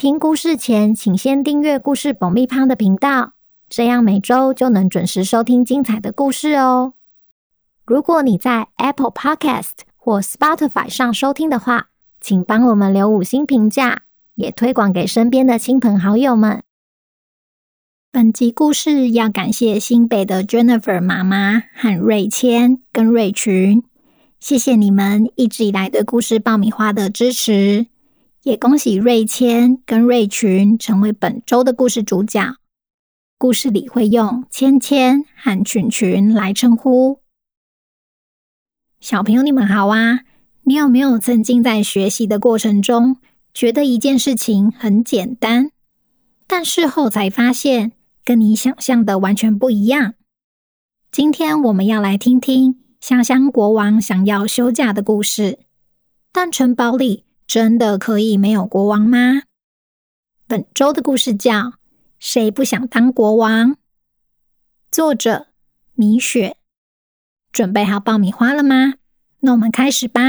听故事前，请先订阅故事爆米花的频道，这样每周就能准时收听精彩的故事哦。如果你在 Apple Podcast 或 Spotify 上收听的话，请帮我们留五星评价，也推广给身边的亲朋好友们。本集故事要感谢新北的 Jennifer 妈妈和瑞谦跟瑞群，谢谢你们一直以来对故事爆米花的支持。也恭喜瑞谦跟瑞群成为本周的故事主角。故事里会用谦谦和群群来称呼。小朋友，你们好啊！你有没有曾经在学习的过程中，觉得一件事情很简单，但事后才发现跟你想象的完全不一样？今天我们要来听听香香国王想要休假的故事，但城堡里。真的可以没有国王吗？本周的故事叫《谁不想当国王》，作者米雪。准备好爆米花了吗？那我们开始吧。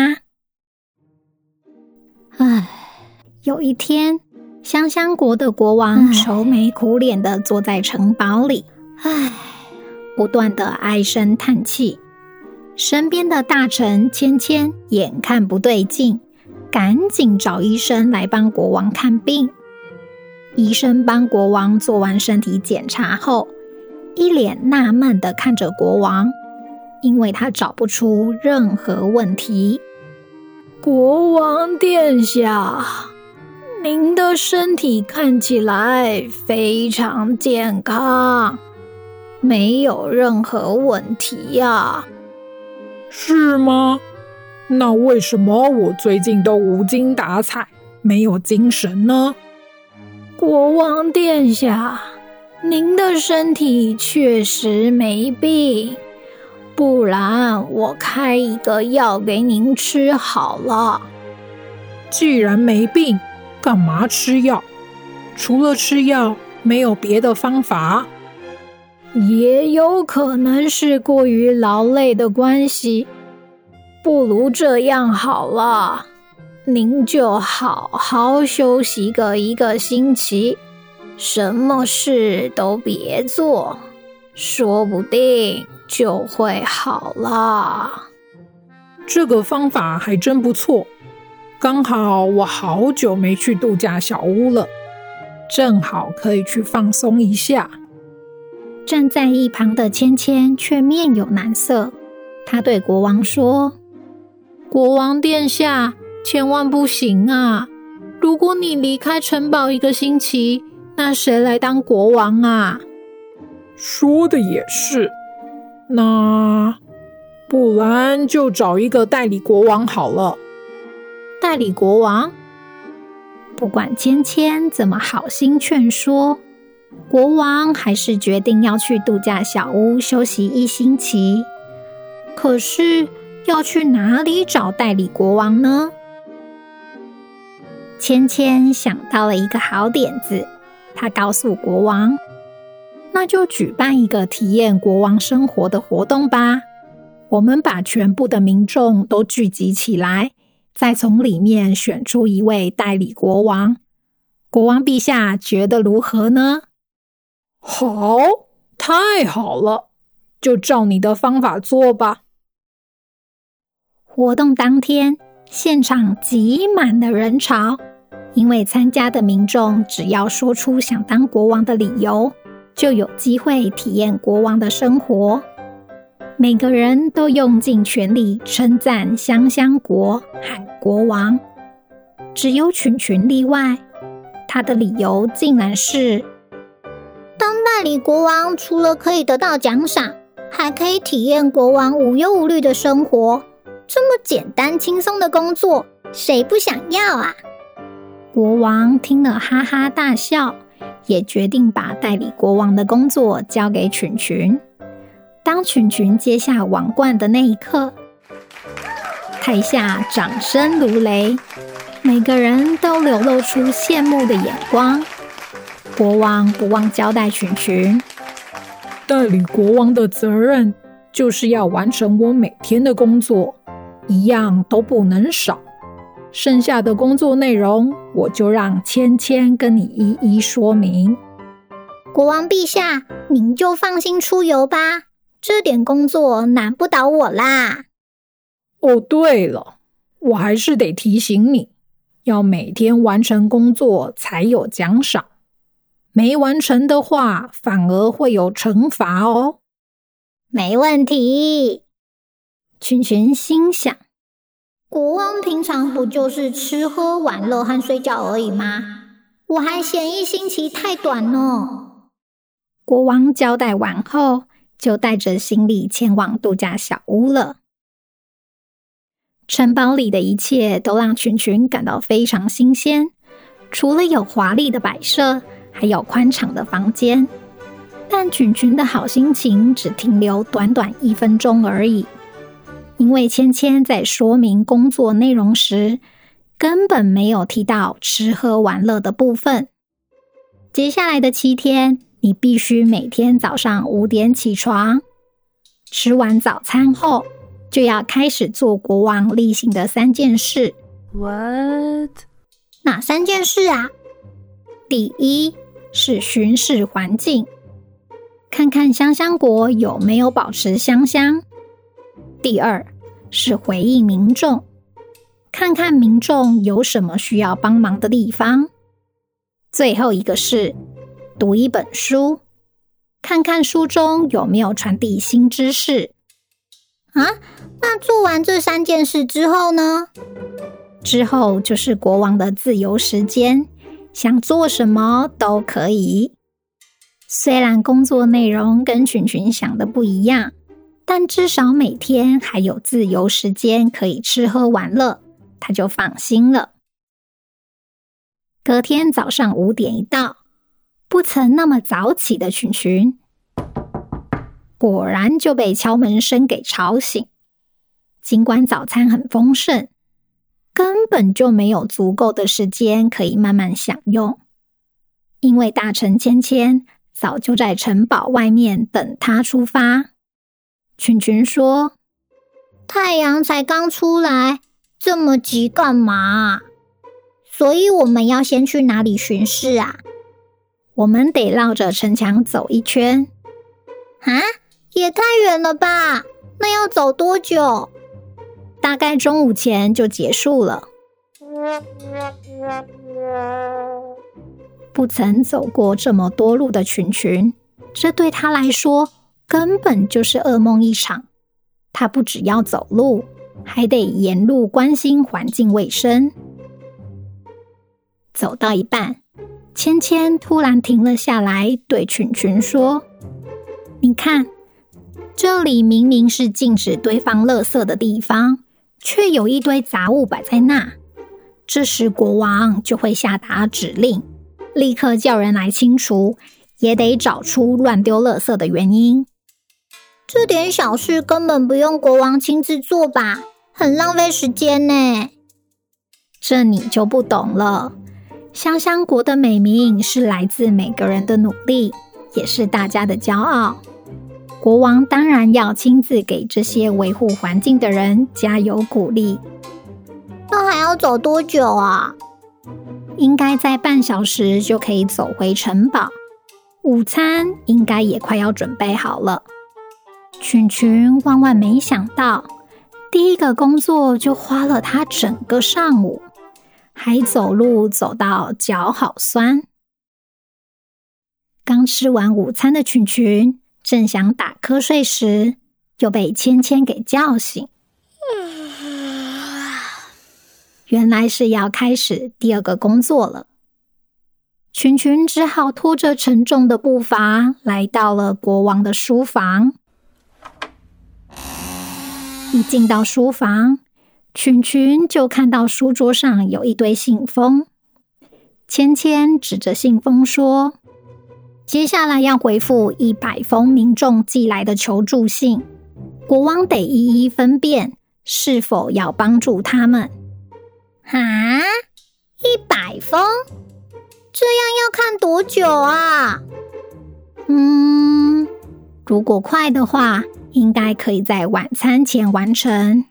唉，有一天，香香国的国王愁眉苦脸的坐在城堡里，唉，不断的唉声叹气。身边的大臣芊芊眼看不对劲。赶紧找医生来帮国王看病。医生帮国王做完身体检查后，一脸纳闷的看着国王，因为他找不出任何问题。国王殿下，您的身体看起来非常健康，没有任何问题呀？是吗？那为什么我最近都无精打采，没有精神呢？国王殿下，您的身体确实没病，不然我开一个药给您吃好了。既然没病，干嘛吃药？除了吃药，没有别的方法？也有可能是过于劳累的关系。不如这样好了，您就好好休息个一个星期，什么事都别做，说不定就会好了。这个方法还真不错，刚好我好久没去度假小屋了，正好可以去放松一下。站在一旁的芊芊却面有难色，她对国王说。国王殿下，千万不行啊！如果你离开城堡一个星期，那谁来当国王啊？说的也是，那不然就找一个代理国王好了。代理国王？不管芊芊怎么好心劝说，国王还是决定要去度假小屋休息一星期。可是。要去哪里找代理国王呢？芊芊想到了一个好点子，他告诉国王：“那就举办一个体验国王生活的活动吧。我们把全部的民众都聚集起来，再从里面选出一位代理国王。国王陛下觉得如何呢？”“好，太好了，就照你的方法做吧。”活动当天，现场挤满了人潮，因为参加的民众只要说出想当国王的理由，就有机会体验国王的生活。每个人都用尽全力称赞香香国和国王，只有群群例外。他的理由竟然是：当代理国王，除了可以得到奖赏，还可以体验国王无忧无虑的生活。这么简单轻松的工作，谁不想要啊？国王听了哈哈大笑，也决定把代理国王的工作交给群群。当群群接下王冠的那一刻，台下掌声如雷，每个人都流露出羡慕的眼光。国王不忘交代群群：代理国王的责任就是要完成我每天的工作，一样都不能少。剩下的工作内容，我就让芊芊跟你一一说明。国王陛下，您就放心出游吧，这点工作难不倒我啦。哦，对了，我还是得提醒你，要每天完成工作才有奖赏，没完成的话，反而会有惩罚哦。没问题。群群心想，国王平常不就是吃喝玩乐和睡觉而已吗？我还嫌一星期太短呢。国王交代完后，就带着行李前往度假小屋了。城堡里的一切都让群群感到非常新鲜，除了有华丽的摆设，还有宽敞的房间。但群群的好心情只停留短短一分钟而已，因为芊芊在说明工作内容时，根本没有提到吃喝玩乐的部分。接下来的七天，你必须每天早上五点起床，吃完早餐后，就要开始做国王例行的三件事。What？哪三件事啊？第一是巡视环境，看看香香国有没有保持香香。第二是回应民众，看看民众有什么需要帮忙的地方。最后一个是读一本书，看看书中有没有传递新知识。啊，那做完这三件事之后呢？之后就是国王的自由时间，想做什么都可以。虽然工作内容跟群群想的不一样，但至少每天还有自由时间可以吃喝玩乐，他就放心了。隔天早上五点一到，不曾那么早起的群群。果然就被敲门声给吵醒。尽管早餐很丰盛，根本就没有足够的时间可以慢慢享用，因为大臣芊芊早就在城堡外面等他出发。群群说：“太阳才刚出来，这么急干嘛？所以我们要先去哪里巡视啊？我们得绕着城墙走一圈。啊？”也太远了吧！那要走多久？大概中午前就结束了。不曾走过这么多路的群群，这对他来说根本就是噩梦一场。他不只要走路，还得沿路关心环境卫生。走到一半，芊芊突然停了下来，对群群说：“你看。”这里明明是禁止堆放垃圾的地方，却有一堆杂物摆在那。这时国王就会下达指令，立刻叫人来清除，也得找出乱丢垃圾的原因。这点小事根本不用国王亲自做吧？很浪费时间呢。这你就不懂了。香香国的美名是来自每个人的努力，也是大家的骄傲。国王当然要亲自给这些维护环境的人加油鼓励。那还要走多久啊？应该在半小时就可以走回城堡。午餐应该也快要准备好了。群群万万没想到，第一个工作就花了他整个上午，还走路走到脚好酸。刚吃完午餐的群群。正想打瞌睡时，就被芊芊给叫醒。原来是要开始第二个工作了。群群只好拖着沉重的步伐来到了国王的书房。一进到书房，群群就看到书桌上有一堆信封。芊芊指着信封说：“接下来要回复一百封民众寄来的求助信，国王得一一分辨是否要帮助他们。啊，一百封，这样要看多久啊？嗯，如果快的话，应该可以在晚餐前完成。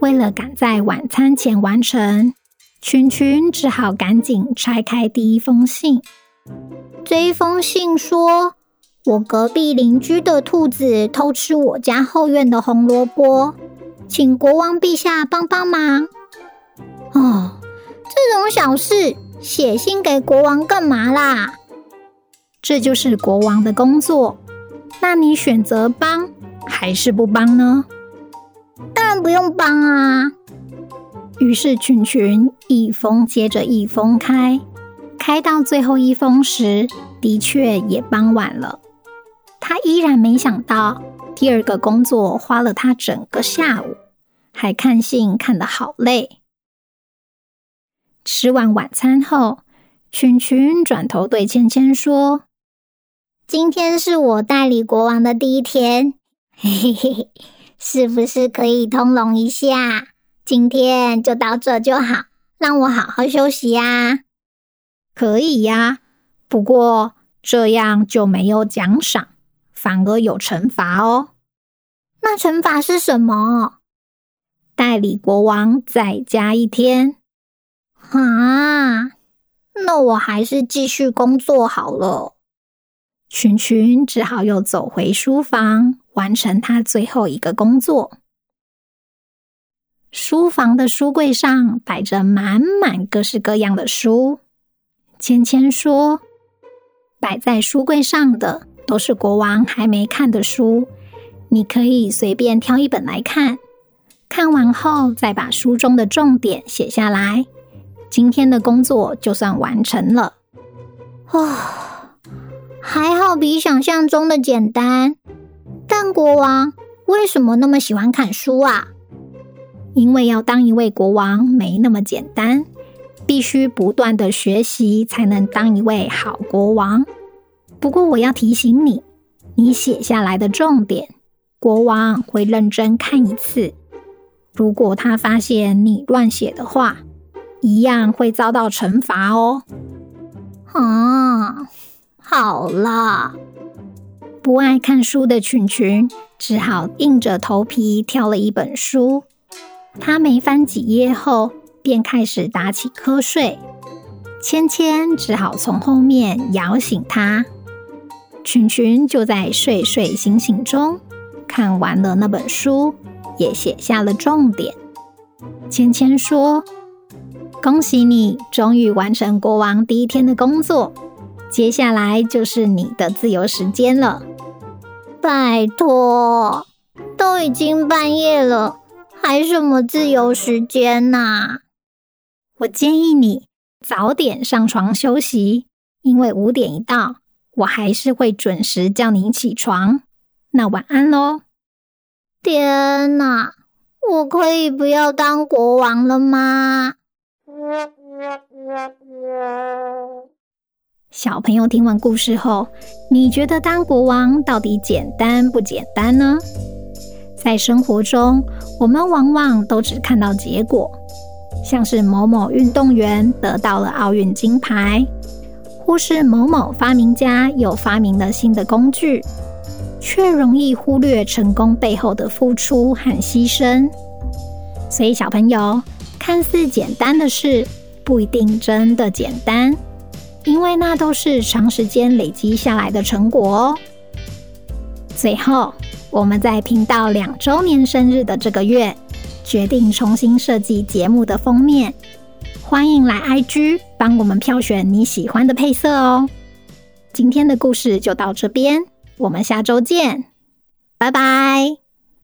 为了赶在晚餐前完成，群群只好赶紧拆开第一封信。这一封信说：“我隔壁邻居的兔子偷吃我家后院的红萝卜，请国王陛下帮帮忙。”哦，这种小事写信给国王干嘛啦？这就是国王的工作。那你选择帮还是不帮呢？当然不用帮啊！于是群群一封接着一封开，开到最后一封时，的确也帮晚了。他依然没想到，第二个工作花了他整个下午，还看信看得好累。吃完晚餐后，群群转头对芊芊说：“今天是我代理国王的第一天，嘿嘿嘿，是不是可以通融一下？”今天就到这就好，让我好好休息呀。可以呀，不过这样就没有奖赏，反而有惩罚哦。那惩罚是什么？代理国王再加一天。啊，那我还是继续工作好了。群群只好又走回书房，完成他最后一个工作。书房的书柜上摆着满满各式各样的书。芊芊说：“摆在书柜上的都是国王还没看的书，你可以随便挑一本来看。看完后再把书中的重点写下来，今天的工作就算完成了。”哦，还好比想象中的简单。但国王为什么那么喜欢看书啊？因为要当一位国王没那么简单，必须不断的学习才能当一位好国王。不过我要提醒你，你写下来的重点，国王会认真看一次。如果他发现你乱写的话，一样会遭到惩罚哦。啊，好啦，不爱看书的群群只好硬着头皮挑了一本书。他没翻几页后，便开始打起瞌睡。芊芊只好从后面摇醒他。群群就在睡睡醒醒中看完了那本书，也写下了重点。芊芊说：“恭喜你，终于完成国王第一天的工作。接下来就是你的自由时间了。”拜托，都已经半夜了。还什么自由时间呐？我建议你早点上床休息，因为五点一到，我还是会准时叫你起床。那晚安喽！天哪，我可以不要当国王了吗？小朋友听完故事后，你觉得当国王到底简单不简单呢？在生活中，我们往往都只看到结果，像是某某运动员得到了奥运金牌，或是某某发明家又发明了新的工具，却容易忽略成功背后的付出和牺牲。所以，小朋友，看似简单的事，不一定真的简单，因为那都是长时间累积下来的成果哦。最后。我们在频道两周年生日的这个月，决定重新设计节目的封面。欢迎来 IG 帮我们票选你喜欢的配色哦。今天的故事就到这边，我们下周见，拜拜。